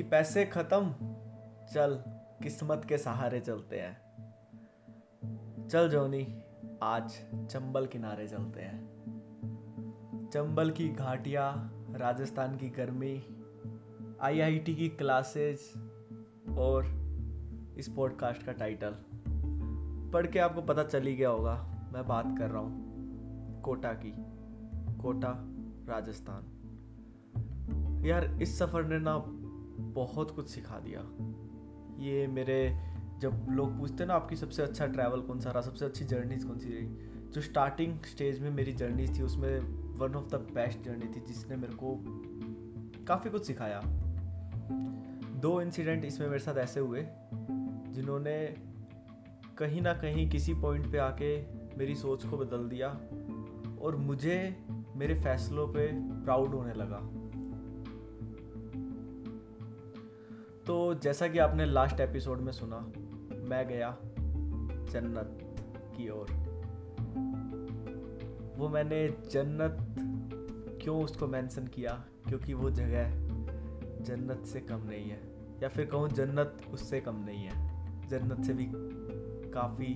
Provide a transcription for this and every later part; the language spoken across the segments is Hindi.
कि पैसे खत्म, चल किस्मत के सहारे चलते हैं। चल जोनी, आज चंबल किनारे चलते हैं। चंबल की घाटियाँ, राजस्थान की गर्मी आईआईटी की क्लासेस और इस पॉडकास्ट का टाइटल पढ़ के आपको पता चल ही गया होगा, मैं बात कर रहा हूँ कोटा की। कोटा, राजस्थान। यार, इस सफ़र ने ना बहुत कुछ सिखा दिया। ये मेरे, जब लोग पूछते ना, आपकी सबसे अच्छा ट्रैवल कौन सा रहा? सबसे अच्छी जर्नीज कौन सी रही? जो स्टार्टिंग स्टेज में मेरी जर्नी थी, उसमें one of the best journey थी, जिसने मेरे को काफ़ी कुछ सिखाया। दो इंसिडेंट इसमें मेरे साथ ऐसे हुए, जिन्होंने कहीं ना कहीं किसी पॉइंट पे आके मेरी सोच को बदल दिया और मुझे मेरे फैसलों पे प्राउड होने लगा। तो जैसा कि आपने लास्ट एपिसोड में सुना, मैं गया जन्नत की ओर। वो मैंने जन्नत क्यों उसको मेंशन किया? क्योंकि वो जगह जन्नत से कम नहीं है। या फिर कहूँ, जन्नत उससे कम नहीं है। जन्नत से भी काफ़ी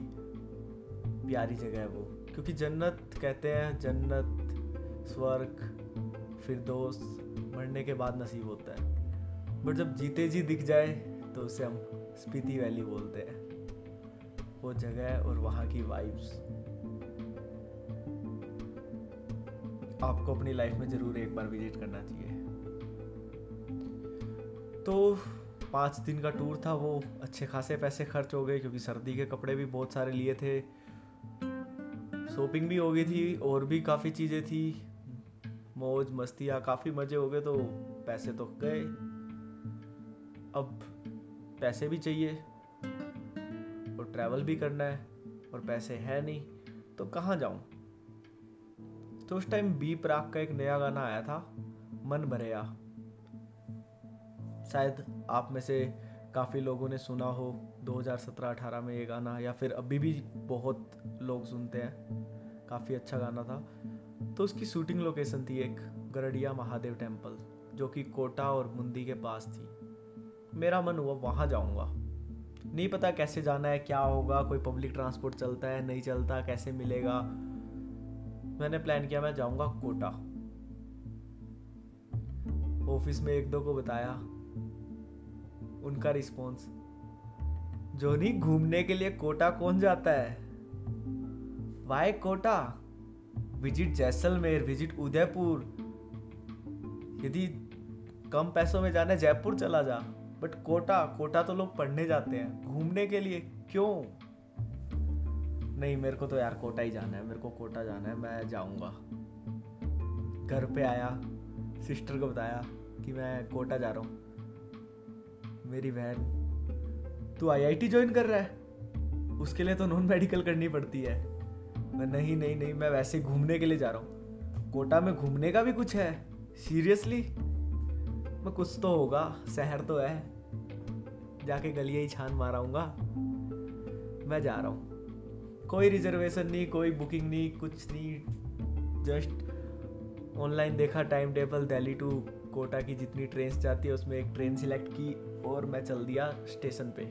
प्यारी जगह है वो। क्योंकि जन्नत कहते हैं, जन्नत, स्वर्ग फिर दोस्त मरने के बाद नसीब होता है। बट जब जीते जी दिख जाए तो उसे हम स्पीति वैली बोलते हैं। वो जगह और वहाँ की वाइब्स आपको अपनी लाइफ में ज़रूर एक बार विज़िट करना चाहिए। तो पाँच दिन का टूर था, वो अच्छे खासे पैसे खर्च हो गए, क्योंकि सर्दी के कपड़े भी बहुत सारे लिए थे। शॉपिंग भी हो गई थी, और भी काफ़ी चीज़ें थी। मौज मस्तियाँ, काफ़ी मज़े हो गए तो पैसे तो गए। अब पैसे भी चाहिए और ट्रैवल भी करना है और पैसे है नहीं तो कहाँ जाऊँ? तो उस टाइम बी प्राक का एक नया गाना आया था, मन भरेया शायद आप में से काफ़ी लोगों ने सुना हो 2017-18 में ये गाना, या फिर अभी भी बहुत लोग सुनते हैं, काफ़ी अच्छा गाना था। तो उसकी शूटिंग लोकेशन थी एक, गरडिया महादेव टेंपल जो कि कोटा और मुंदी के पास थी। मेरा मन हुआ वहाँ जाऊँगा। नहीं पता कैसे जाना है, क्या होगा, कोई पब्लिक ट्रांसपोर्ट चलता है, नहीं चलता, कैसे मिलेगा। मैंने प्लान किया, मैं जाऊँगा कोटा। ऑफ़िस में एक दो को बताया। उनका रिस्पॉन्स जो नहीं घूमने के लिए कोटा कौन जाता है? Why Kota. Visit Jaisalmer visit Udaipur. यदि कम पैसों में जाना जयपुर चला जा। बट कोटा कोटा तो लोग पढ़ने जाते हैं। घूमने के लिए क्यों? नहीं, मेरे को तो यार कोटा ही जाना है। मेरे को कोटा जाना है, मैं जाऊँगा। घर पे आया सिस्टर को बताया कि मैं कोटा जा रहा हूँ। मेरी बहन, तू आईआईटी ज्वाइन कर रहा है? उसके लिए तो नॉन मेडिकल करनी पड़ती है। मैं, नहीं नहीं नहीं, मैं वैसे घूमने के लिए जा रहा हूँ। कोटा में घूमने का भी कुछ है? सीरियसली मैं कुछ तो होगा, शहर तो है। जाके गलिया ही छान माराऊँगा। मैं जा रहा हूँ। कोई रिजर्वेशन नहीं, कोई बुकिंग नहीं, कुछ नहीं। जस्ट ऑनलाइन देखा time table Delhi to Kota की जितनी ट्रेन जाती है, उसमें एक ट्रेन सिलेक्ट की और मैं चल दिया स्टेशन पे।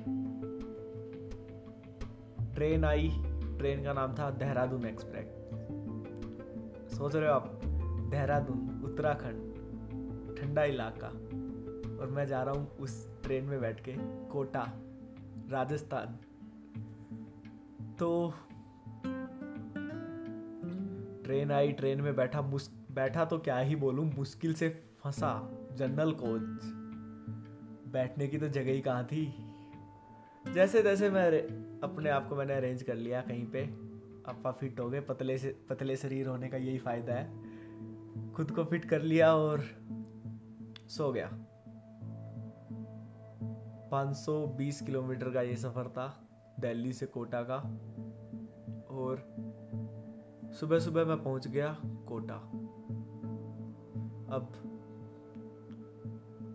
ट्रेन आई ट्रेन का नाम था देहरादून एक्सप्रेस सोच रहे हो आप? देहरादून, उत्तराखंड, ठंडा इलाका। और मैं जा रहा हूँ उस ट्रेन में बैठ के, कोटा, राजस्थान। तो ट्रेन आई, ट्रेन में बैठा बैठा तो क्या ही बोलूँ, मुश्किल से फंसा जनरल कोच। बैठने की तो जगह ही कहाँ थी? जैसे तैसे मैं अपने आप को मैंने अरेंज कर लिया कहीं पे। अपा फिट हो गए, पतले से, पतले शरीर होने का यही फ़ायदा है। खुद को फिट कर लिया और सो गया। 520 किलोमीटर का ये सफ़र था, दिल्ली से कोटा का। और सुबह सुबह मैं पहुँच गया कोटा। अब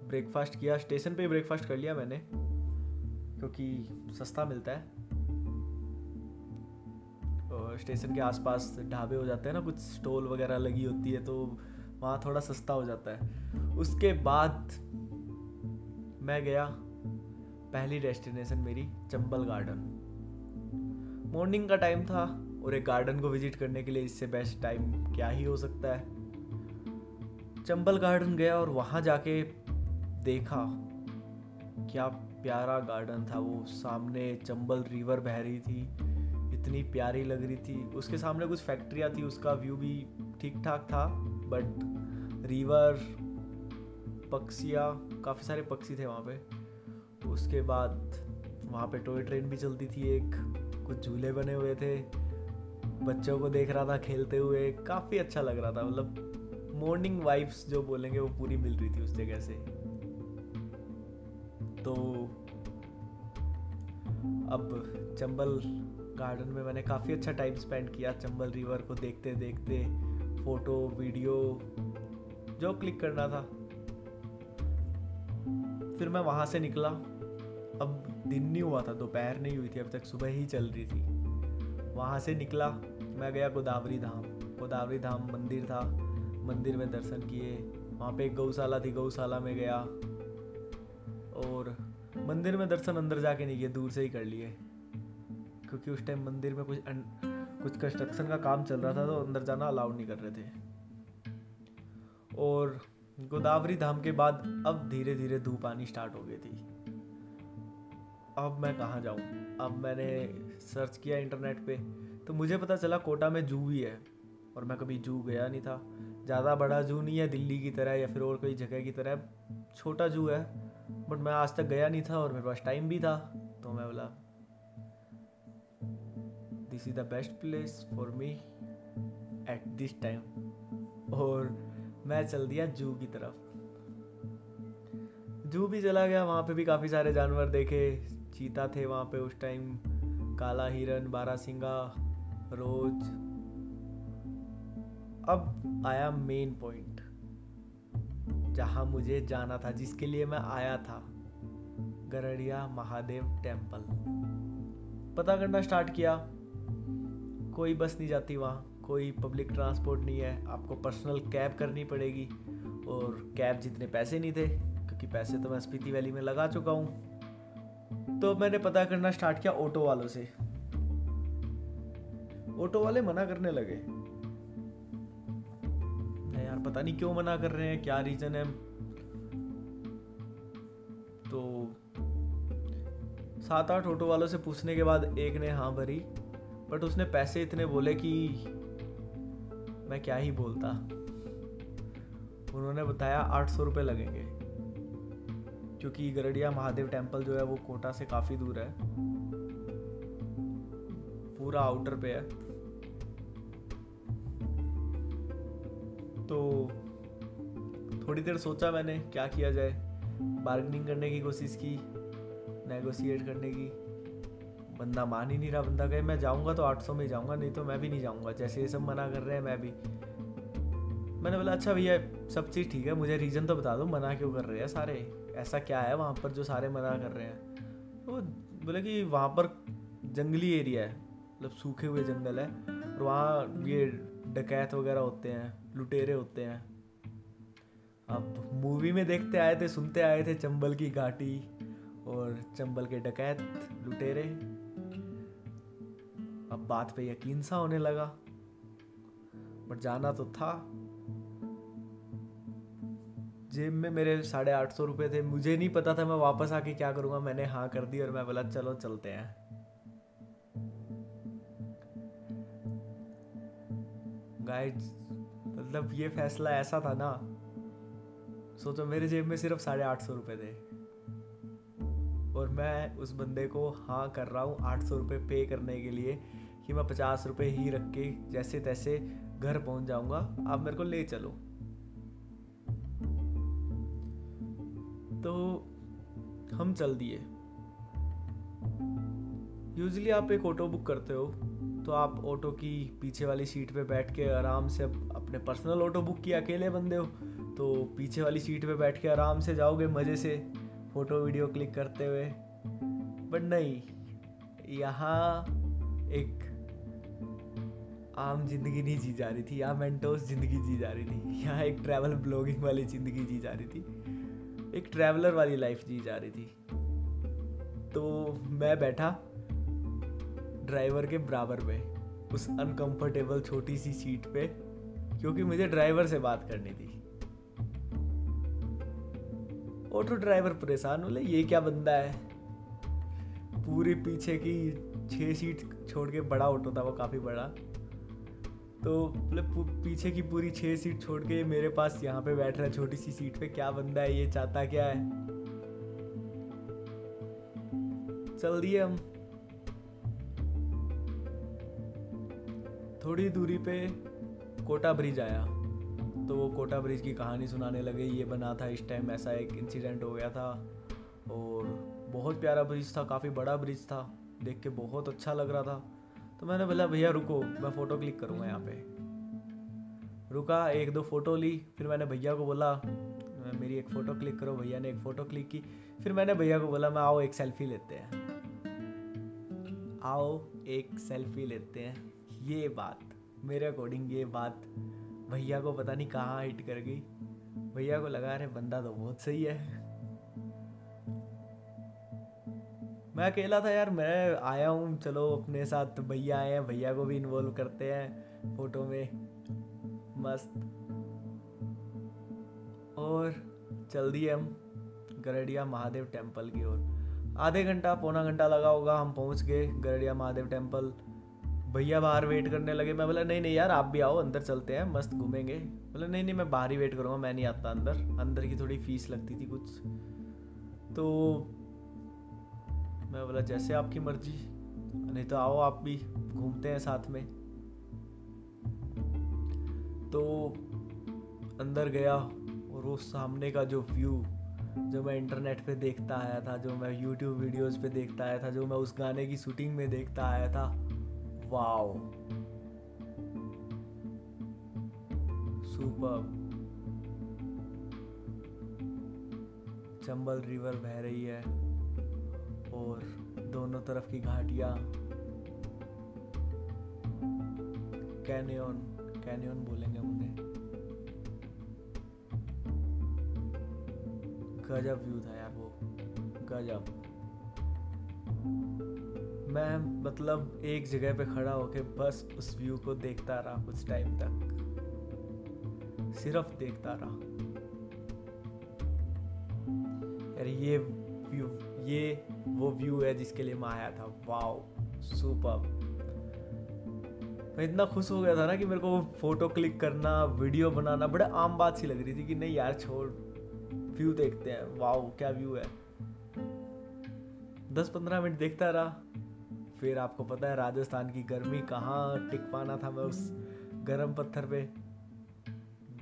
ब्रेकफास्ट किया स्टेशन पे ब्रेकफास्ट कर लिया मैंने, क्योंकि सस्ता मिलता है। और स्टेशन के आसपास ढाबे हो जाते हैं ना, कुछ स्टॉल वगैरह लगी होती है तो वहाँ थोड़ा सस्ता हो जाता है। उसके बाद मैं गया पहली डेस्टिनेशन मेरी चंबल गार्डन। मॉर्निंग का टाइम था और एक गार्डन को विज़िट करने के लिए इससे बेस्ट टाइम क्या ही हो सकता है। चंबल गार्डन गया और वहाँ जाके देखा क्या प्यारा गार्डन था वो। सामने चंबल रिवर बह रही थी, इतनी प्यारी लग रही थी। उसके सामने कुछ फैक्ट्रियाँ थी, उसका व्यू भी ठीक ठाक था बट रिवर, पक्षियाँ, काफ़ी सारे पक्षी थे वहाँ पे। उसके बाद वहाँ पे टॉय ट्रेन भी चलती थी एक। कुछ झूले बने हुए थे। बच्चों को देख रहा था खेलते हुए। काफ़ी अच्छा लग रहा था। मतलब मॉर्निंग वाइब्स जो बोलेंगे वो पूरी मिल रही थी उस जगह से। तो अब चंबल गार्डन में मैंने काफ़ी अच्छा टाइम स्पेंड किया। चंबल रिवर को देखते देखते फ़ोटो वीडियो जो क्लिक करना था। फिर मैं वहाँ से निकला। अब दिन नहीं हुआ था दोपहर नहीं हुई थी अब तक सुबह ही चल रही थी। वहाँ से निकला मैं गया गोदावरी धाम। गोदावरी धाम मंदिर था मंदिर में दर्शन किए। वहाँ पे एक गौशाला थी गौशाला में गया। और मंदिर में दर्शन अंदर जाके नहीं किए दूर से ही कर लिए। क्योंकि उस टाइम मंदिर में कुछ अन, कुछ कंस्ट्रक्शन का काम चल रहा था तो अंदर जाना अलाउड नहीं कर रहे थे। और गोदावरी धाम के बाद अब धीरे धीरे धूप आनी स्टार्ट हो गई थी। अब मैं कहाँ जाऊँ? अब मैंने सर्च किया इंटरनेट पे तो मुझे पता चला कोटा में जू भी है, और मैं कभी जू गया नहीं था। ज़्यादा बड़ा जू नहीं है दिल्ली की तरह या फिर और कोई जगह की तरह, छोटा जू है बट मैं आज तक गया नहीं था और मेरे पास टाइम भी था तो मैं बोला this is the best place for me at this time और मैं चल दिया जू की तरफ़। जू भी चला गया, वहाँ पे भी काफ़ी सारे जानवर देखे। चीता थे वहाँ पे उस टाइम, काला हिरन बारासिंगा रोज। अब आया मेन पॉइंट जहाँ मुझे जाना था, जिसके लिए मैं आया था, गरड़िया महादेव टेंपल पता करना स्टार्ट किया, कोई बस नहीं जाती वहाँ। कोई पब्लिक ट्रांसपोर्ट नहीं है, आपको पर्सनल कैब करनी पड़ेगी। और कैब जितने पैसे नहीं थे, क्योंकि पैसे तो मैं स्पीति वैली में लगा चुका हूँ। तो मैंने पता करना स्टार्ट किया ऑटो वालों से। ऑटो वाले मना करने लगे। यार पता नहीं क्यों मना कर रहे हैं, क्या रीजन है? तो सात आठ ऑटो वालों से पूछने के बाद एक ने हाँ भरी बट उसने पैसे इतने बोले कि मैं क्या ही बोलता। उन्होंने बताया आठ सौ रुपये लगेंगे। क्योंकि गरडिया महादेव टेंपल जो है वो कोटा से काफ़ी दूर है। पूरा आउटर पे है। तो थोड़ी देर सोचा मैंने क्या किया जाए। बार्गनिंग करने की कोशिश की नेगोशिएट करने की। बंदा मान ही नहीं रहा, बंदा कहे, मैं जाऊँगा तो 800 में जाऊँगा, नहीं तो मैं भी नहीं जाऊँगा, जैसे ये सब मना कर रहे हैं, मैं भी। मैंने बोला अच्छा भैया, सब चीज़ ठीक है, मुझे रीज़न तो बता दो, मना क्यों कर रहे हैं सारे? ऐसा क्या है वहाँ पर जो सारे मना कर रहे हैं? वो बोले कि वहाँ पर जंगली एरिया है मतलब सूखे हुए जंगल है, और वहाँ ये डकैत वगैरह होते हैं, लुटेरे होते हैं। अब मूवी में देखते आए थे, सुनते आए थे चंबल की घाटी और चंबल के डकैत, लुटेरे। अब बात पे यकीन सा होने लगा। बट जाना तो था। जेब में मेरे साढ़े आठ सौ रुपये थे। मुझे नहीं पता था मैं वापस आके क्या करूँगा। मैंने हाँ कर दी और मैं बोला, चलो, चलते हैं। गाइस मतलब ये फैसला ऐसा था ना। सोचो, मेरे जेब में सिर्फ़ साढ़े आठ सौ रुपये थे। और मैं उस बंदे को हाँ कर रहा हूँ आठ सौ रुपये पे करने के लिए कि मैं पचास रुपये ही रख के जैसे तैसे घर पहुँच जाऊँगा। आप मेरे को ले चलो। तो हम चल दिए। यूजली आप एक ऑटो बुक करते हो तो आप ऑटो की पीछे वाली सीट पे बैठ के आराम से अपने पर्सनल ऑटो बुक किया अकेले बंदे हो तो पीछे वाली सीट पे बैठ के आराम से जाओगे मज़े से। फ़ोटो वीडियो क्लिक करते हुए। बट नहीं, यहाँ एक आम ज़िंदगी नहीं जी जा रही थी, यहाँ मेंटोस ज़िंदगी जी जा रही थी, यहाँ एक ट्रैवल ब्लॉगिंग वाली ज़िंदगी जी जा रही थी, एक ट्रैवलर वाली लाइफ जी जा रही थी। तो मैं बैठा ड्राइवर के बराबर में, उस अनकंफर्टेबल छोटी सी सीट पे, क्योंकि मुझे ड्राइवर से बात करनी थी। ऑटो ड्राइवर परेशान बोले ये क्या बंदा है? पूरी पीछे की छह सीट छोड़ के बड़ा ऑटो था वो, काफ़ी बड़ा। तो मतलब पीछे की पूरी छह सीट छोड़ के मेरे पास यहाँ पे बैठ रहा है छोटी सी सीट पे, क्या बंदा है ये, चाहता क्या है? चल दिए हम। थोड़ी दूरी पे कोटा ब्रिज आया। तो वो कोटा ब्रिज की कहानी सुनाने लगे, ये बना था इस टाइम ऐसा एक इंसिडेंट हो गया था। और बहुत प्यारा ब्रिज था, काफ़ी बड़ा ब्रिज था, देख के बहुत अच्छा लग रहा था। तो मैंने बोला, भैया, रुको, मैं फ़ोटो क्लिक करूँगा यहाँ पे। रुका, एक दो फ़ोटो ली, फिर मैंने भैया को बोला, मेरी एक फ़ोटो क्लिक करो। भैया ने एक फ़ोटो क्लिक की, फिर मैंने भैया को बोला, मैं आओ, एक सेल्फी लेते हैं। आओ, एक सेल्फी लेते हैं। ये बात, मेरे अकॉर्डिंग ये बात भैया को पता नहीं कहाँ हिट कर गई। भैया को लगा, अरे, बंदा तो बहुत सही है। मैं अकेला था यार, मैं आया हूँ, चलो, अपने साथ भैया आए हैं, भैया को भी इन्वॉल्व करते हैं फ़ोटो में, मस्त। और चल दिए हम गरडिया महादेव टेंपल की ओर। आधे घंटा, पौना घंटा लगा होगा, हम पहुँच गए गरडिया महादेव टेंपल भैया बाहर वेट करने लगे। मैं बोला, नहीं नहीं यार, आप भी आओ, अंदर चलते हैं, मस्त घूमेंगे। बोला, नहीं नहीं, मैं बाहर ही वेट करूँगा, मैं नहीं आता अंदर। अंदर की थोड़ी फ़ीस लगती थी कुछ। तो मैं बोला, जैसे आपकी मर्ज़ी, नहीं तो आओ, आप भी घूमते हैं साथ में। तो अंदर गया और वो सामने का जो व्यू जो मैं इंटरनेट पे देखता आया था, जो मैं यूट्यूब वीडियोस पे देखता आया था, जो मैं उस गाने की शूटिंग में देखता आया था वाओ सुपर चंबल रिवर बह रही है और दोनों तरफ़ की घाटियाँ। कैनियन कैनियन बोलेंगे उन्हें। गजब व्यू था यार वो। गजब। मैं मतलब एक जगह पे खड़ा होके बस उस व्यू को देखता रहा कुछ टाइम तक। सिर्फ़ देखता रहा। यार ये व्यू ये वो व्यू है जिसके लिए मैं आया था। वाओ सुपर मैं इतना खुश हो गया था ना कि मेरे को फ़ोटो क्लिक करना वीडियो बनाना बड़े आम बात सी लग रही थी कि नहीं यार, छोड़। व्यू देखते हैं। वाओ क्या व्यू है? दस पंद्रह मिनट देखता रहा। फिर आपको पता है राजस्थान की गर्मी कहाँ टिक पाना था मैं उस गर्म पत्थर पे।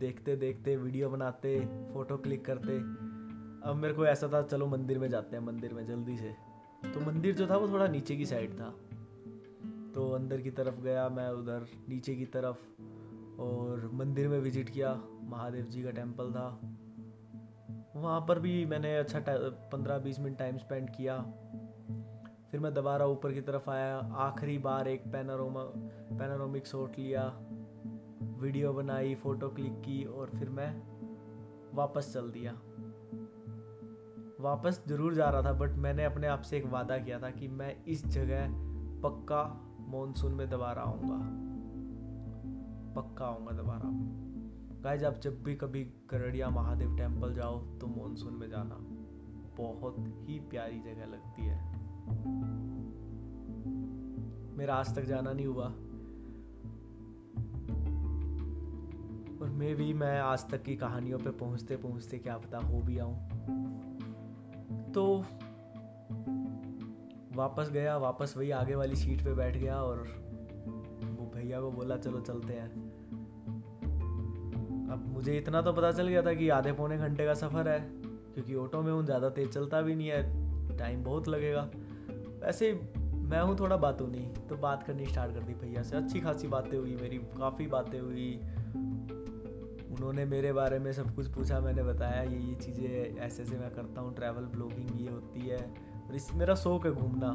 देखते देखते, वीडियो बनाते, फ़ोटो क्लिक करते। अब मेरे को ऐसा था, चलो मंदिर में जाते हैं, मंदिर में जल्दी से। तो मंदिर जो था वो थोड़ा नीचे की साइड था। तो अंदर की तरफ़ गया मैं उधर, नीचे की तरफ़ और मंदिर में विज़िट किया। महादेव जी का टेंपल था। वहाँ पर भी मैंने अच्छा पंद्रह बीस मिनट टाइम स्पेंड किया। फिर मैं दोबारा ऊपर की तरफ़ आया। आखिरी बार एक पैनारोमा पैनारोमिक शॉट लिया। वीडियो बनाई, फ़ोटो क्लिक की और फिर मैं वापस चल दिया। वापस ज़रूर जा रहा था बट मैंने अपने आप से एक वादा किया था कि मैं इस जगह पक्का मॉनसून में दोबारा आऊँगा। पक्का आऊँगा दोबारा। गाइज़ आप जब भी कभी करड़िया महादेव टेंपल जाओ तो मॉनसून में जाना बहुत ही प्यारी जगह लगती है। मेरा आज तक जाना नहीं हुआ। और मे भी, मैं आज तक की कहानियों पे पहुँचते पहुँचते क्या पता हो भी आऊँ। तो वापस गया, वापस वही आगे वाली सीट पे बैठ गया और वो भैया को बोला, चलो चलते हैं। अब मुझे इतना तो पता चल गया था कि आधे पौने घंटे का सफ़र है, क्योंकि ऑटो में हूँ, ज़्यादा तेज़ चलता भी नहीं है, टाइम बहुत लगेगा। वैसे मैं हूँ थोड़ा बातों नहीं तो बात करनी स्टार्ट कर दी भैया से। अच्छी खासी बातें हुई मेरी, काफ़ी बातें हुई। उन्होंने मेरे बारे में सब कुछ पूछा, मैंने बताया, ये ये चीज़ें ऐसे ऐसे मैं करता हूँ ट्रैवल ब्लॉगिंग ये होती है। और इस, मेरा शौक है घूमना।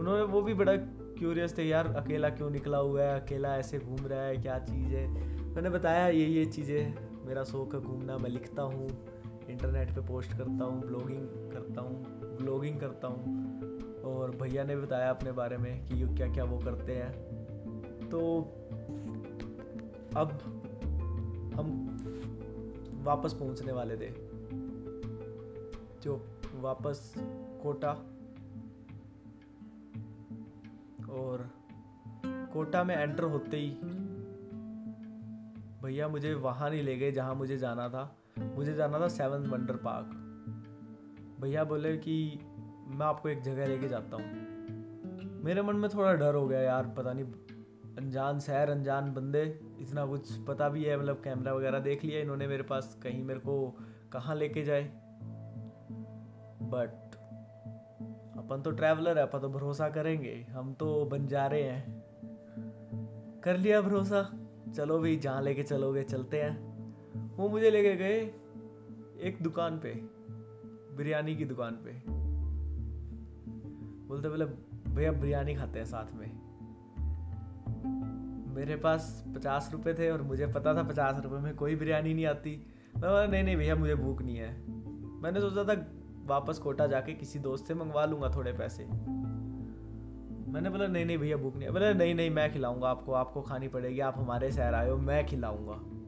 उन्होंने वो भी बड़ा क्यूरियस थे, यार, अकेला क्यों निकला हुआ है? अकेला ऐसे घूम रहा है, क्या चीज़ है? मैंने बताया, ये ये चीज़ें, मेरा शौक है घूमना, मैं लिखता हूँ इंटरनेट पे पोस्ट करता हूँ ब्लॉगिंग करता हूँ ब्लॉगिंग करता हूँ। और भैया ने बताया अपने बारे में कि क्या क्या वो करते हैं। तो अब हम वापस पहुँचने वाले थे। जो वापस कोटा। और कोटा में एंटर होते ही भैया मुझे वहाँ नहीं ले गए जहाँ मुझे जाना था। मुझे जाना था सेवन वंडर पार्क। भैया बोले कि मैं आपको एक जगह लेके जाता हूँ। मेरे मन में थोड़ा डर हो गया यार, पता नहीं, अनजान शहर, अनजान बंदे, इतना कुछ पता भी है मतलब कैमरा वगैरह देख लिया इन्होंने मेरे पास, कहीं मेरे को कहाँ लेके जाए। बट अपन तो ट्रैवलर है, अपन तो भरोसा करेंगे, हम तो बन जा रहे हैं। कर लिया भरोसा, चलो भाई, जहाँ लेके चलोगे, चलते हैं। वो मुझे लेके गए एक दुकान पे, बिरयानी की दुकान पे। बोलते बोले, भैया, बिरयानी खाते हैं साथ में। मेरे पास पचास रुपए थे और मुझे पता था पचास रुपए में कोई बिरयानी नहीं आती। मैं बोला, नहीं नहीं भैया, मुझे भूख नहीं है। मैंने सोचा था, वापस कोटा जाके किसी दोस्त से मंगवा लूँगा थोड़े पैसे। मैंने बोला, नहीं नहीं भैया, भूख नहीं है। बोला, नहीं नहीं, मैं खिलाऊँगा आपको आपको खानी पड़ेगी, आप हमारे शहर आए हो, मैं खिलाऊँगा।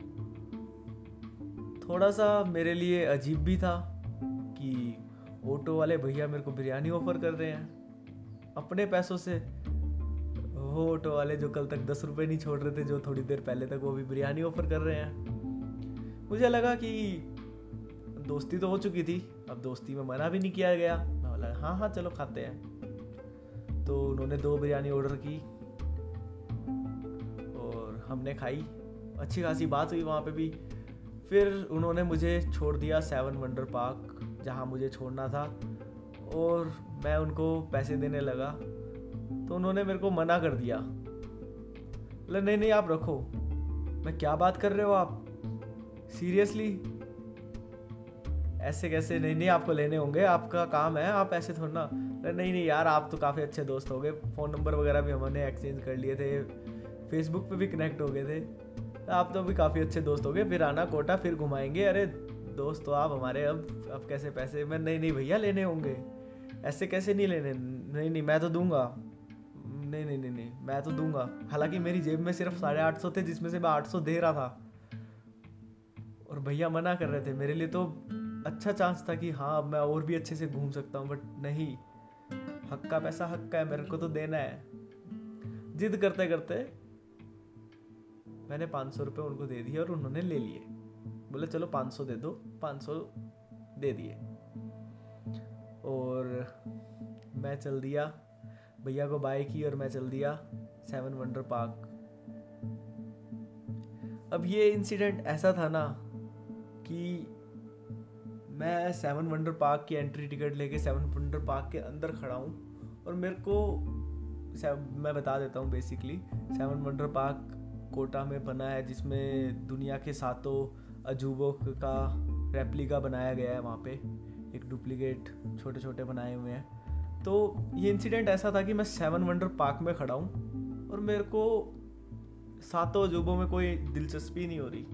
थोड़ा सा मेरे लिए अजीब भी था कि ऑटो वाले भैया मेरे को बिरयानी ऑफ़र कर रहे हैं। अपने पैसों से। वो ऑटो वाले जो कल तक दस रुपए नहीं छोड़ रहे थे, जो थोड़ी देर पहले तक वो भी बिरयानी ऑफ़र कर रहे हैं। मुझे लगा कि दोस्ती तो हो चुकी थी, अब दोस्ती में मना भी नहीं किया गया। मैं बोला हाँ हाँ चलो खाते हैं। तो उन्होंने दो बिरयानी ऑर्डर की और हमने खाई। अच्छी खासी बात हुई वहाँ पे भी। फिर उन्होंने मुझे छोड़ दिया सेवन वंडर पार्क जहाँ मुझे छोड़ना था। और मैं उनको पैसे देने लगा तो उन्होंने मेरे को मना कर दिया। बोले, नहीं नहीं, आप रखो। मैं क्या बात कर रहे हो आप? सीरियसली ऐसे कैसे? नहीं नहीं, आपको लेने होंगे। आपका काम है, आप ऐसे थोड़ा ना नहीं नहीं, यार, आप तो काफ़ी अच्छे दोस्त हो गए। फ़ोन नंबर वगैरह भी हमने एक्सचेंज कर लिए थे। फेसबुक पे भी कनेक्ट हो गए थे। आप तो भी काफ़ी अच्छे दोस्त हो गए। फिर आना कोटा, फिर घुमाएँगे। अरे, दोस्त तो आप हमारे। अब अब कैसे पैसे? मैं, नहीं नहीं, भैया, लेने होंगे। ऐसे कैसे नहीं लेने? नहीं नहीं, मैं तो दूँगा। नहीं नहीं नहीं नहीं, मैं तो दूँगा। हालाँकि मेरी जेब में सिर्फ़ साढ़े आठ सौ थे, जिसमें से मैं आठ सौ दे रहा था। और भैया मना कर रहे थे। मेरे लिए तो अच्छा चांस था कि हाँ अब मैं और भी अच्छे से घूम सकता हूँ बट नहीं। हक का पैसा हक का है, मेरे को तो देना है। जिद करते करते मैंने पाँच सौ रुपये उनको दे दिए और उन्होंने ले लिए। बोले, चलो पाँच सौ दे दो, पाँच सौ दे दिए। और मैं चल दिया। भैया को बाय की और मैं चल दिया सेवन वंडर पार्क अब ये इंसिडेंट ऐसा था ना कि मैं सेवन वंडर पार्क की एंट्री टिकट लेके सेवन वंडर पार्क के अंदर खड़ा हूँ और मेरे को मैं बता देता हूँ basically seven wonder park Kota में बना है जिसमें दुनिया के सातों अजूबों का रेप्लिका बनाया गया है वहाँ पे। एक डुप्लीकेट छोटे छोटे बनाए हुए हैं। तो ये इंसिडेंट ऐसा था कि मैं सेवन वंडर पार्क में खड़ा हूँ और मेरे को सातों अजूबों में कोई दिलचस्पी नहीं हो रही।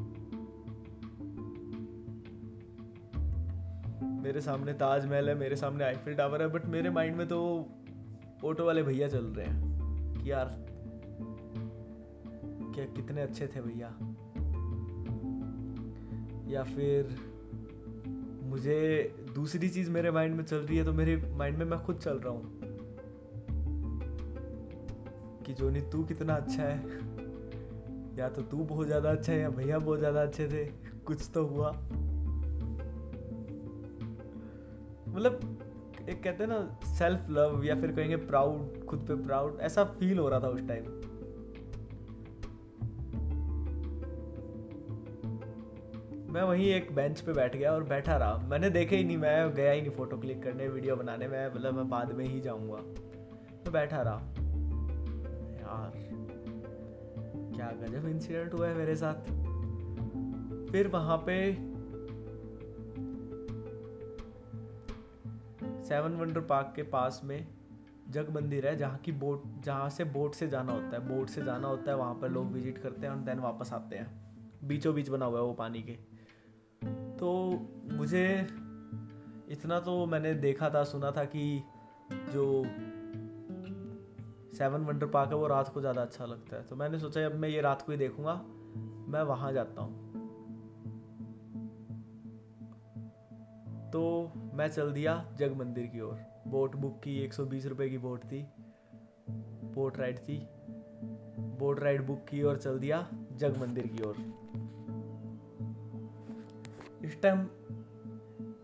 मेरे सामने ताजमहल है, मेरे सामने आईफिल टावर है बट मेरे माइंड में तो ऑटो वाले भैया चल रहे हैं कि यार, क्या कितने अच्छे थे भैया। या फिर मुझे दूसरी चीज़ मेरे माइंड में चल रही है तो मेरे माइंड में मैं खुद चल रहा हूँ। कि जोनी, तू कितना अच्छा है? या तो तू बहुत ज़्यादा अच्छा है, या भैया बहुत ज़्यादा अच्छे थे। कुछ तो हुआ। मतलब एक कहते हैं ना सेल्फ लव या फिर कहेंगे प्राउड खुद पे प्राउड ऐसा फील हो रहा था उस टाइम मैं वहीं एक बेंच पे बैठ गया और बैठा रहा। मैंने देखे ही नहीं, मैं गया ही नहीं फ़ोटो क्लिक करने वीडियो बनाने, में मतलब मैं बाद में ही जाऊँगा। तो बैठा रहा। यार, क्या गजब इंसिडेंट हुआ है मेरे साथ। फिर वहाँ पे सेवन वंडर पार्क के पास में जग मंदिर है, जहाँ की बोट जहाँ से बोट से जाना होता है। बोट से जाना होता है, वहाँ पर लोग विज़िट करते हैं और देन वापस आते हैं। बीचों बीच बना हुआ है वो पानी के। तो मुझे इतना तो मैंने देखा था, सुना था कि जो सेवन वंडर पार्क है, वो रात को ज़्यादा अच्छा लगता है। तो मैंने सोचा, अब मैं ये रात को ही देखूँगा, मैं वहाँ जाता हूँ। तो मैं चल दिया जग मंदिर की ओर। बोट बुक की एक सौ बीस रुपये की बोट थी, बोट राइड थी, बोट राइड बुक की और चल दिया जग मंदिर की ओर। इस टाइम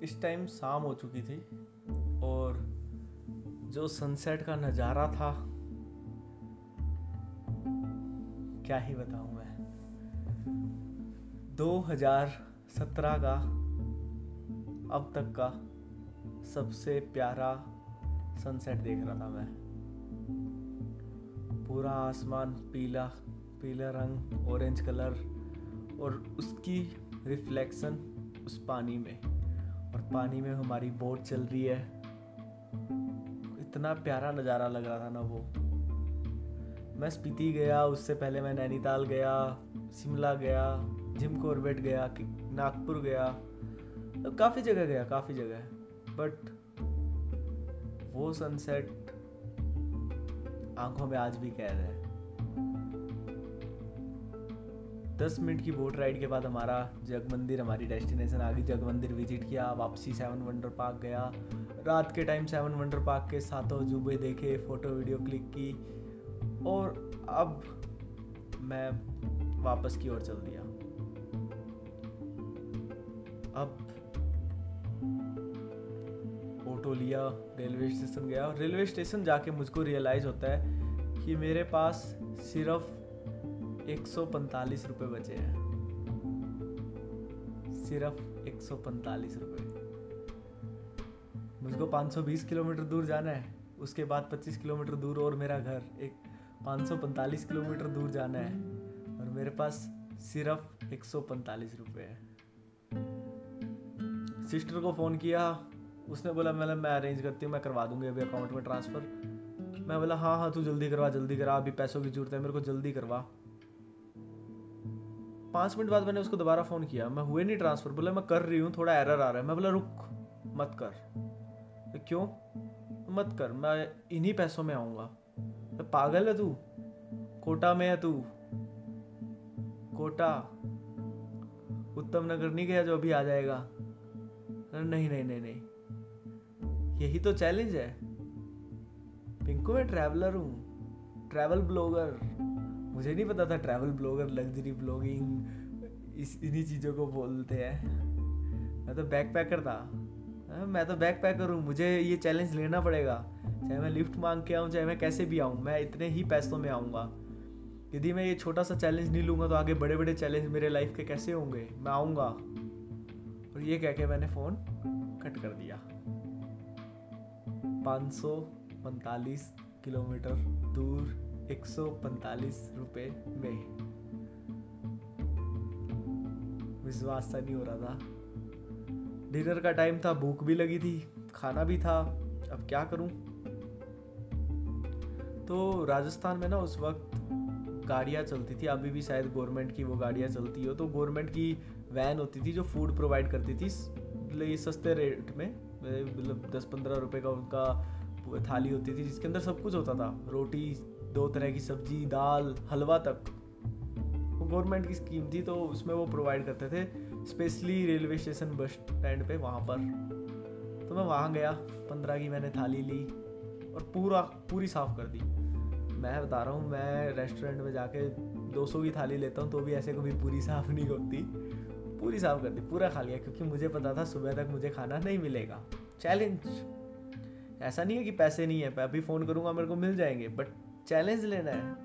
इस टाइम शाम हो चुकी थी और जो सनसेट का नज़ारा था, क्या ही बताऊँ मैं। 2017 का अब तक का सबसे प्यारा सनसेट देख रहा था मैं। पूरा आसमान पीला पीला रंग ऑरेंज कलर और उसकी रिफ्लेक्शन उस पानी में। और पानी में हमारी बोट चल रही है। इतना प्यारा नज़ारा लग रहा था ना वो। मैं स्पीति गया, उससे पहले मैं नैनीताल गया, शिमला गया, जिम कॉर्बेट गया नागपुर गया। तो काफ़ी जगह गया, काफ़ी जगह। बट वो सनसेट आँखों में आज भी कैद है। दस मिनट की बोट राइड के बाद हमारा जग मंदिर हमारी डेस्टिनेशन आ गई। जग मंदिर विज़िट किया, वापसी सेवन वंडर पार्क गया। रात के टाइम सेवन वंडर पार्क के सातों अजूबे देखे फ़ोटो वीडियो क्लिक की। और अब मैं वापस की ओर चल दिया। अब ऑटो लिया रेलवे स्टेशन गया। रेलवे स्टेशन जाके मुझको रियलाइज़ होता है कि मेरे पास सिर्फ़ एक सौ पैंतालीस रुपये बचे हैं। सिर्फ़ एक सौ पैंतालीस रुपये मुझको 520 किलोमीटर दूर जाना है, उसके बाद 25 किलोमीटर दूर और मेरा घर, एक 545 किलोमीटर दूर जाना है, और मेरे पास सिर्फ़ एक सौ पैंतालीस रुपये है। सिस्टर को फ़ोन किया, उसने बोला मतलब मैं अरेंज करती हूँ, मैं करवा दूँगी अभी अकाउंट में ट्रांसफ़र मैं बोला हाँ हाँ तू जल्दी करवा, जल्दी करा, अभी पैसों की ज़रूरत है, मेरे को जल्दी करवा। पाँच मिनट बाद मैंने उसको दोबारा फ़ोन किया। मैं हुए नहीं ट्रांसफ़र बोला मैं कर रही हूँ, थोड़ा एरर आ रहा है। मैं बोला, रुक, मत कर। तो क्यों? मत कर, मैं इन्हीं पैसों में आऊँगा। तो पागल है तू? कोटा में है तू? कोटा? उत्तम नगर नहीं गया जो अभी आ जाएगा? नहीं नहीं नहीं नहीं। यही तो चैलेंज है। पिंकू, मैं ट्रैवलर हूँ। ट्रैवल ब्लॉगर मुझे नहीं पता था ट्रैवल ब्लॉगर लग्जरी ब्लॉगिंग इस इन्हीं चीज़ों को बोलते हैं। मैं तो बैक पैकर था। हाँ, मैं तो बैक पैकर हूँ। मुझे ये चैलेंज लेना पड़ेगा। चाहे मैं लिफ्ट मांग के आऊँ चाहे मैं कैसे भी आऊँ मैं इतने ही पैसों में आऊँगा। यदि मैं ये छोटा सा चैलेंज नहीं लूँगा तो आगे बड़े बड़े चैलेंज मेरे लाइफ के कैसे होंगे? मैं आऊँगा। और ये कह के मैंने फ़ोन कट कर दिया। पाँच सौ पैंतालीस किलोमीटर दूर एक सौ में। विश्वास सा नहीं हो रहा था। डिनर का टाइम था, भूख भी लगी थी, खाना भी था। अब क्या करूँ? तो राजस्थान में ना उस वक्त गाड़ियाँ चलती थी। अभी भी शायद गवर्नमेंट की वो गाड़ियाँ चलती हो। तो गवर्नमेंट की वैन होती थी जो फ़ूड प्रोवाइड करती थी। सस्ते रेट में मतलब दस पंद्रह रुपए का उनका थाली होती थी, जिसके अंदर सब कुछ होता था। रोटी दो तरह की सब्ज़ी, दाल, हलवा तक। वो गवर्नमेंट की स्कीम थी तो उसमें वो प्रोवाइड करते थे specially railway station bus stand पे वहाँ पर। तो मैं वहाँ गया, पंद्रह की मैंने थाली ली और पूरा, पूरी साफ़ कर दी। मैं बता रहा हूँ, मैं रेस्टोरेंट में जाके 200 की थाली लेता हूँ तो भी ऐसे कभी पूरी साफ़ नहीं होती। पूरी साफ़ कर दी, पूरा खा लिया, क्योंकि मुझे पता था सुबह तक मुझे खाना नहीं मिलेगा। चैलेंज ऐसा नहीं है कि पैसे नहीं है, मैं अभी फ़ोन करूँगा, मेरे को मिल जाएँगे बट चैलेंज लेना है।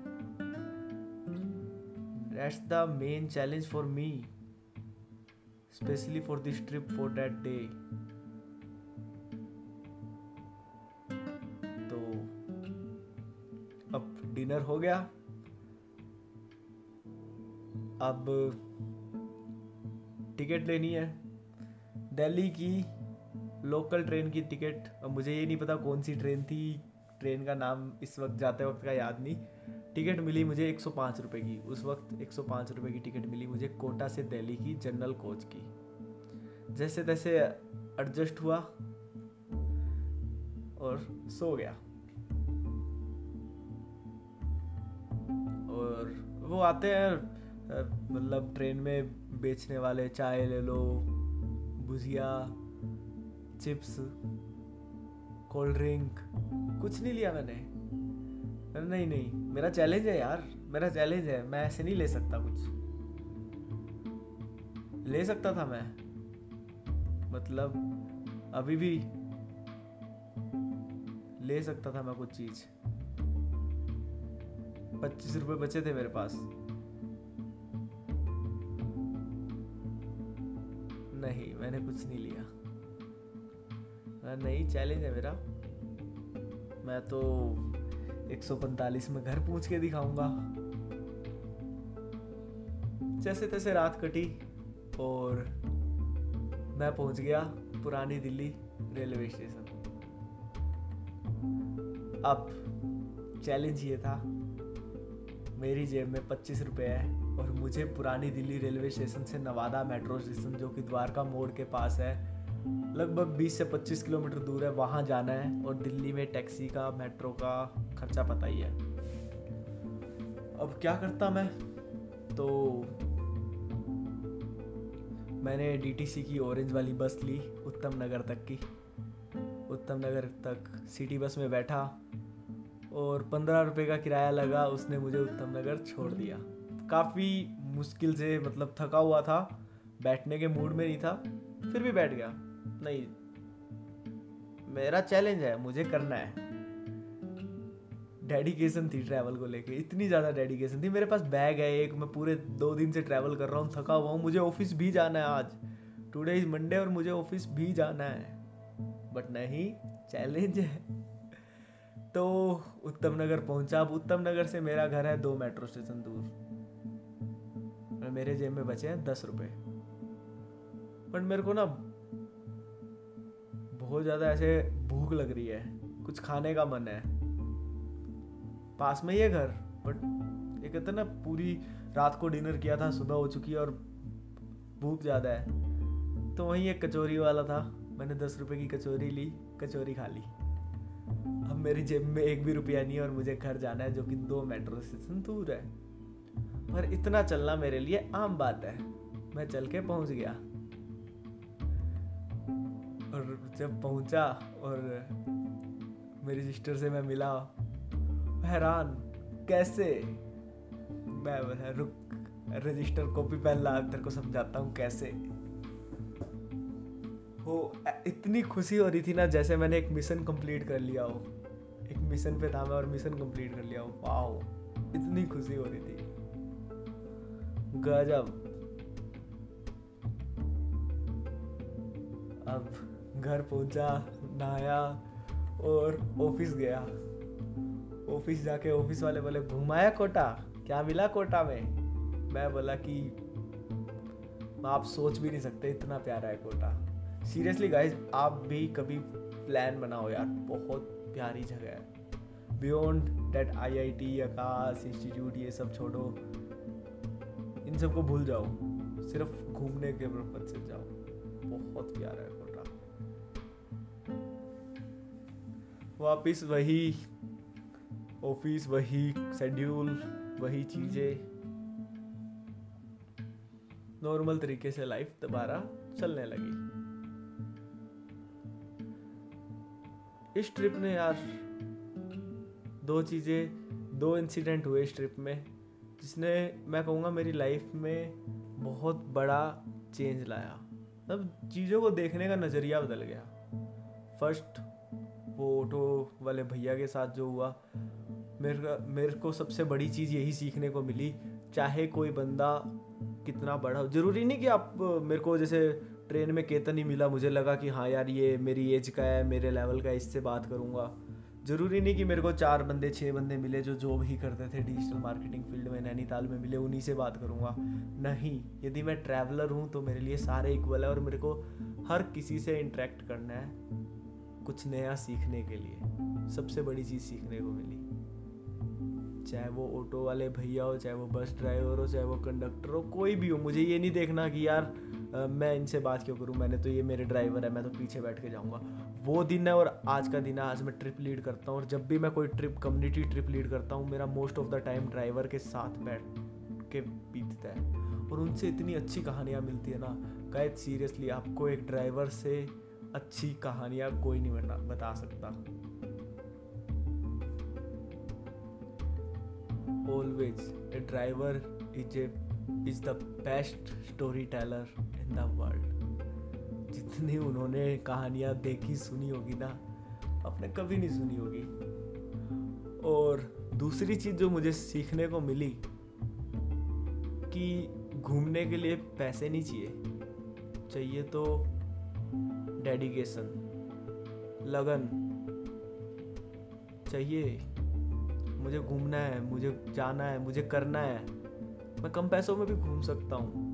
That's the main challenge for me specially for this trip for that day तो अब डिनर हो गया। अब टिकट लेनी है। दिल्ली की लोकल ट्रेन की टिकट अब मुझे ये नहीं पता कौन सी ट्रेन थी ट्रेन का नाम इस वक्त जाते वक्त का याद नहीं। टिकट मिली मुझे एक सौ की। उस वक्त एक सौ की टिकट मिली मुझे कोटा से दिल्ली की जनरल कोच की। जैसे तैसे एडजस्ट हुआ और सो गया। और वो आते हैं मतलब ट्रेन में बेचने वाले, चाय ले लो, भुजिया, चिप्स कोल्ड ड्रिंक। कुछ नहीं लिया मैंने। नहीं नहीं, मेरा चैलेंज है यार, मेरा चैलेंज है, मैं ऐसे नहीं ले सकता कुछ। ले सकता था मैं। मतलब अभी भी ले सकता था मैं कुछ चीज़। पच्चीस रुपए बचे थे मेरे पास। नहीं, मैंने कुछ नहीं लिया। नहीं चैलेंज है मेरा। मैं तो 145 में घर पहुँच के दिखाऊँगा। जैसे तैसे रात कटी और मैं पहुँच गया पुरानी दिल्ली रेलवे स्टेशन। अब चैलेंज ये था, मेरी जेब में पच्चीस रुपये है और मुझे पुरानी दिल्ली रेलवे स्टेशन से नवादा मेट्रो स्टेशन जो कि द्वारका मोड़ के पास है लगभग 20 से 25 किलोमीटर दूर है, वहाँ जाना है और दिल्ली में टैक्सी का, मेट्रो का खर्चा पता ही है। अब क्या करता मैं? तो मैंने डीटीसी की ऑरेंज वाली बस ली, उत्तम नगर तक की। उत्तम नगर तक सिटी बस में बैठा और पंद्रह रुपये का किराया लगा, उसने मुझे उत्तम नगर छोड़ दिया। काफ़ी मुश्किल से मतलब थका हुआ था, बैठने के मूड में नहीं था, फिर भी बैठ गया। नहीं, मेरा चैलेंज है, मुझे करना है। डेडिकेशन थी ट्रैवल को लेके, इतनी ज़्यादा डेडिकेशन थी। मेरे पास बैग है एक, मैं पूरे दो दिन से ट्रैवल कर रहा हूँ, थका हुआ हूँ, मुझे ऑफ़िस भी जाना है आज। टुडे इज़ मंडे और मुझे ऑफ़िस भी जाना है। बट नहीं चैलेंज है। तो उत्तम नगर पहुँचा। अब उत्तम नगर से मेरा घर है दो मेट्रो स्टेशन दूर। मेरे जेब में बचे हैं दस रुपए। बट मेरे को ना बहुत ज़्यादा ऐसे भूख लग रही है। कुछ खाने का मन है। पास में ही है घर बट ये कहते ना, पूरी रात को डिनर किया था, सुबह हो चुकी है और भूख ज़्यादा है। तो वहीं एक कचौरी वाला था। मैंने दस रुपए की कचौरी ली, कचौरी खा ली। अब मेरी जेब में एक भी रुपया नहीं है और मुझे घर जाना है, जो कि दो मेट्रो स्टेशन दूर है। पर इतना चलना मेरे लिए आम बात है। मैं चल के पहुँच गया। और जब पहुँचा और मेरी सिस्टर से मैं मिला, हैरान, कैसे? मैं रुक रजिस्टर कॉपी पेन ला, तेरे को समझाता हूँ कैसे। हो इतनी खुशी हो रही थी ना, जैसे मैंने एक मिशन कंप्लीट कर लिया हो। एक मिशन पे था मैं और मिशन कंप्लीट कर लिया हो। वाओ इतनी खुशी हो रही थी। गजब। अब घर पहुँचा, नहाया और ऑफ़िस गया। ऑफ़िस जाके ऑफ़िस वाले बोले, घुमाया कोटा? क्या मिला कोटा में? मैं बोला कि, आप सोच भी नहीं सकते, इतना प्यारा है कोटा। सीरियसली गाइज़ आप भी कभी प्लान बनाओ यार, बहुत प्यारी जगह है। Beyond that I I T Aakash institute ये सब छोड़ो। इन सबको भूल जाओ, सिर्फ़ घूमने के से जाओ। बहुत प्यारा है वापिस वही ऑफ़िस, वही शेड्यूल, वही चीज़ें। नॉर्मल तरीके से लाइफ दोबारा चलने लगी। इस ट्रिप ने यार दो चीज़ें, दो इंसिडेंट हुए इस ट्रिप में, जिसने मैं कहूँगा मेरी लाइफ में बहुत बड़ा चेंज लाया। मतलब चीज़ों को देखने का नज़रिया बदल गया। फ़र्स्ट वो ऑटो वाले भैया के साथ जो हुआ, मेरे मेरे को सबसे बड़ी चीज़ यही सीखने को मिली, चाहे कोई बंदा कितना बड़ा हो। ज़रूरी नहीं कि आप, मेरे को जैसे ट्रेन में केतन ही मिला, मुझे लगा कि हाँ यार ये मेरी एज का है, मेरे लेवल का इससे बात करूँगा। ज़रूरी नहीं कि मेरे को चार बंदे छः बंदे मिले जो जॉब ही करते थे डिजिटल मार्केटिंग फ़ील्ड में, नैनीताल में मिले, उन्हीं से बात करूँगा। नहीं, यदि मैं ट्रैवलर हूँ तो मेरे लिए सारे इक्वल है और मेरे को हर किसी से इंटरेक्ट करना है। कुछ नया सीखने के लिए, सबसे बड़ी चीज़ सीखने को मिली। चाहे वो ऑटो वाले भैया हो, चाहे वो बस ड्राइवर हो, चाहे वो कंडक्टर हो, कोई भी हो, मुझे ये नहीं देखना कि यार मैं इनसे बात क्यों करूँ? मैंने तो ये मेरे ड्राइवर है, मैं तो पीछे बैठ के जाऊँगा। वो दिन है और आज का दिन है, आज मैं ट्रिप लीड करता हूँ और जब भी मैं कोई ट्रिप कम्युनिटी ट्रिप लीड करता हूँ, मेरा most of the time driver के साथ बैठ के बीतता है। और उनसे इतनी अच्छी कहानियाँ मिलती है ना कैद सीरियसली आपको एक ड्राइवर से अच्छी कहानियाँ कोई नहीं बना बता सकता। Always a driver is a is the best story teller in the world जितनी उन्होंने कहानियाँ देखी, सुनी होगी ना, आपने कभी नहीं सुनी होगी। और दूसरी चीज़ जो मुझे सीखने को मिली, कि घूमने के लिए पैसे नहीं चाहिए। चाहिए तो डेडिकेशन, लगन, चाहिए, मुझे घूमना है, मुझे जाना है, मुझे करना है, मैं कम पैसों में भी घूम सकता हूँ।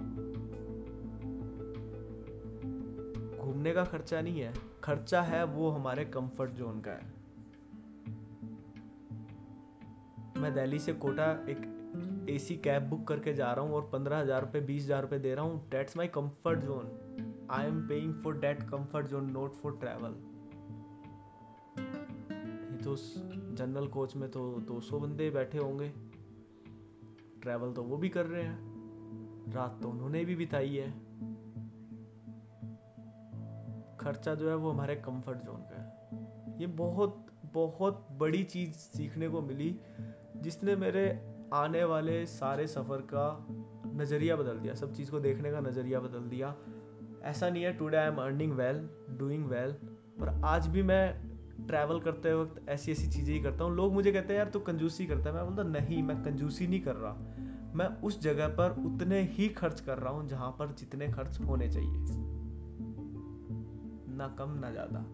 घूमने का खर्चा नहीं है, खर्चा है वो हमारे कंफर्ट जोन का है। मैं दिल्ली से कोटा एक एसी कैब बुक करके जा रहा हूँ और पंद्रह हज़ार रुपये, बीस हज़ार रुपये दे रहा हूँ that's my comfort zone I am paying for that comfort zone not for travel तो जनरल कोच में तो 200 बंदे बैठे होंगे। ट्रैवल तो वो भी कर रहे हैं। रात तो उन्होंने भी बिताई है। खर्चा जो है वो हमारे कंफर्ट जोन का है। ये बहुत बहुत बड़ी चीज़ सीखने को मिली, जिसने मेरे आने वाले सारे सफ़र का नज़रिया बदल दिया, सब चीज़ को देखने का नज़रिया बदल दिया। ऐसा नहीं है today I am earning well doing well और आज भी मैं ट्रैवल करते वक्त ऐसी ऐसी चीज़ें ही करता हूँ। लोग मुझे कहते हैं, यार, तू तो कंजूसी करता है। मैं बोलता, नहीं, मैं कंजूसी नहीं कर रहा। मैं उस जगह पर उतने ही खर्च कर रहा हूँ जहाँ पर जितने खर्च होने चाहिए। ना कम, ना ज़्यादा।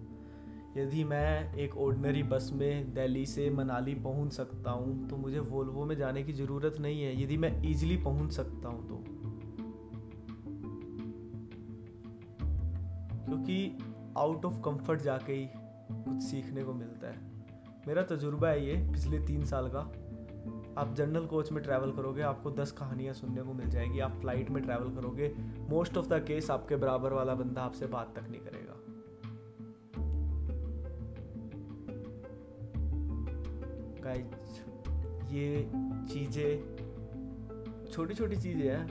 यदि मैं एक ऑर्डनरी बस में दिल्ली से मनाली पहुँच सकता हूँ तो मुझे वोल्वो में जाने की ज़रूरत नहीं है। यदि मैं इजीली पहुँच सकता हूँ तो क्योंकि आउट ऑफ़ कंफर्ट जाके ही कुछ सीखने को मिलता है। मेरा तजुर्बा है ये, पिछले तीन साल का। आप जनरल कोच में ट्रैवल करोगे, आपको दस कहानियाँ सुनने को मिल जाएगी। आप फ़्लाइट में ट्रैवल करोगे मोस्ट ऑफ़ द केस आपके बराबर वाला बंदा आपसे बात तक नहीं करेगा। ये चीज़ें छोटी छोटी चीज़ें हैं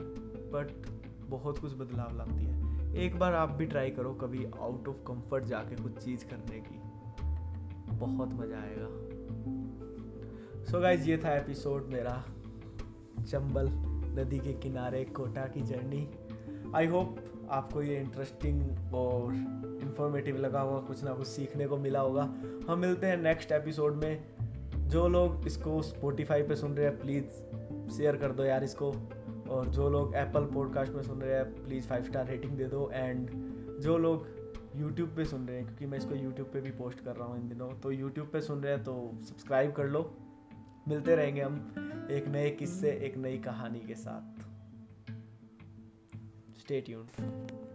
बट बहुत कुछ बदलाव लाती है। एक बार आप भी ट्राई करो कभी आउट ऑफ़ कंफर्ट जाके कुछ चीज़ करने की। बहुत मज़ा आएगा। सो so गाइज़ ये था एपिसोड मेरा, चंबल नदी के किनारे कोटा की जर्नी आई होप आपको ये इंटरेस्टिंग और इन्फॉर्मेटिव लगा होगा, कुछ ना कुछ सीखने को मिला होगा। हम मिलते हैं नेक्स्ट एपिसोड में। जो लोग इसको स्पोटिफाई पे सुन रहे हैं प्लीज़ शेयर कर दो यार इसको। और जो लोग एप्पल पॉडकास्ट में सुन रहे हैं प्लीज़ फाइव स्टार रेटिंग दे दो एंड जो लोग यूट्यूब पे सुन रहे हैं, क्योंकि मैं इसको यूट्यूब पे भी पोस्ट कर रहा हूँ इन दिनों तो यूट्यूब पे सुन रहे हैं तो सब्सक्राइब कर लो। मिलते रहेंगे हम एक नए किस्से, एक नई कहानी के साथ। Stay tuned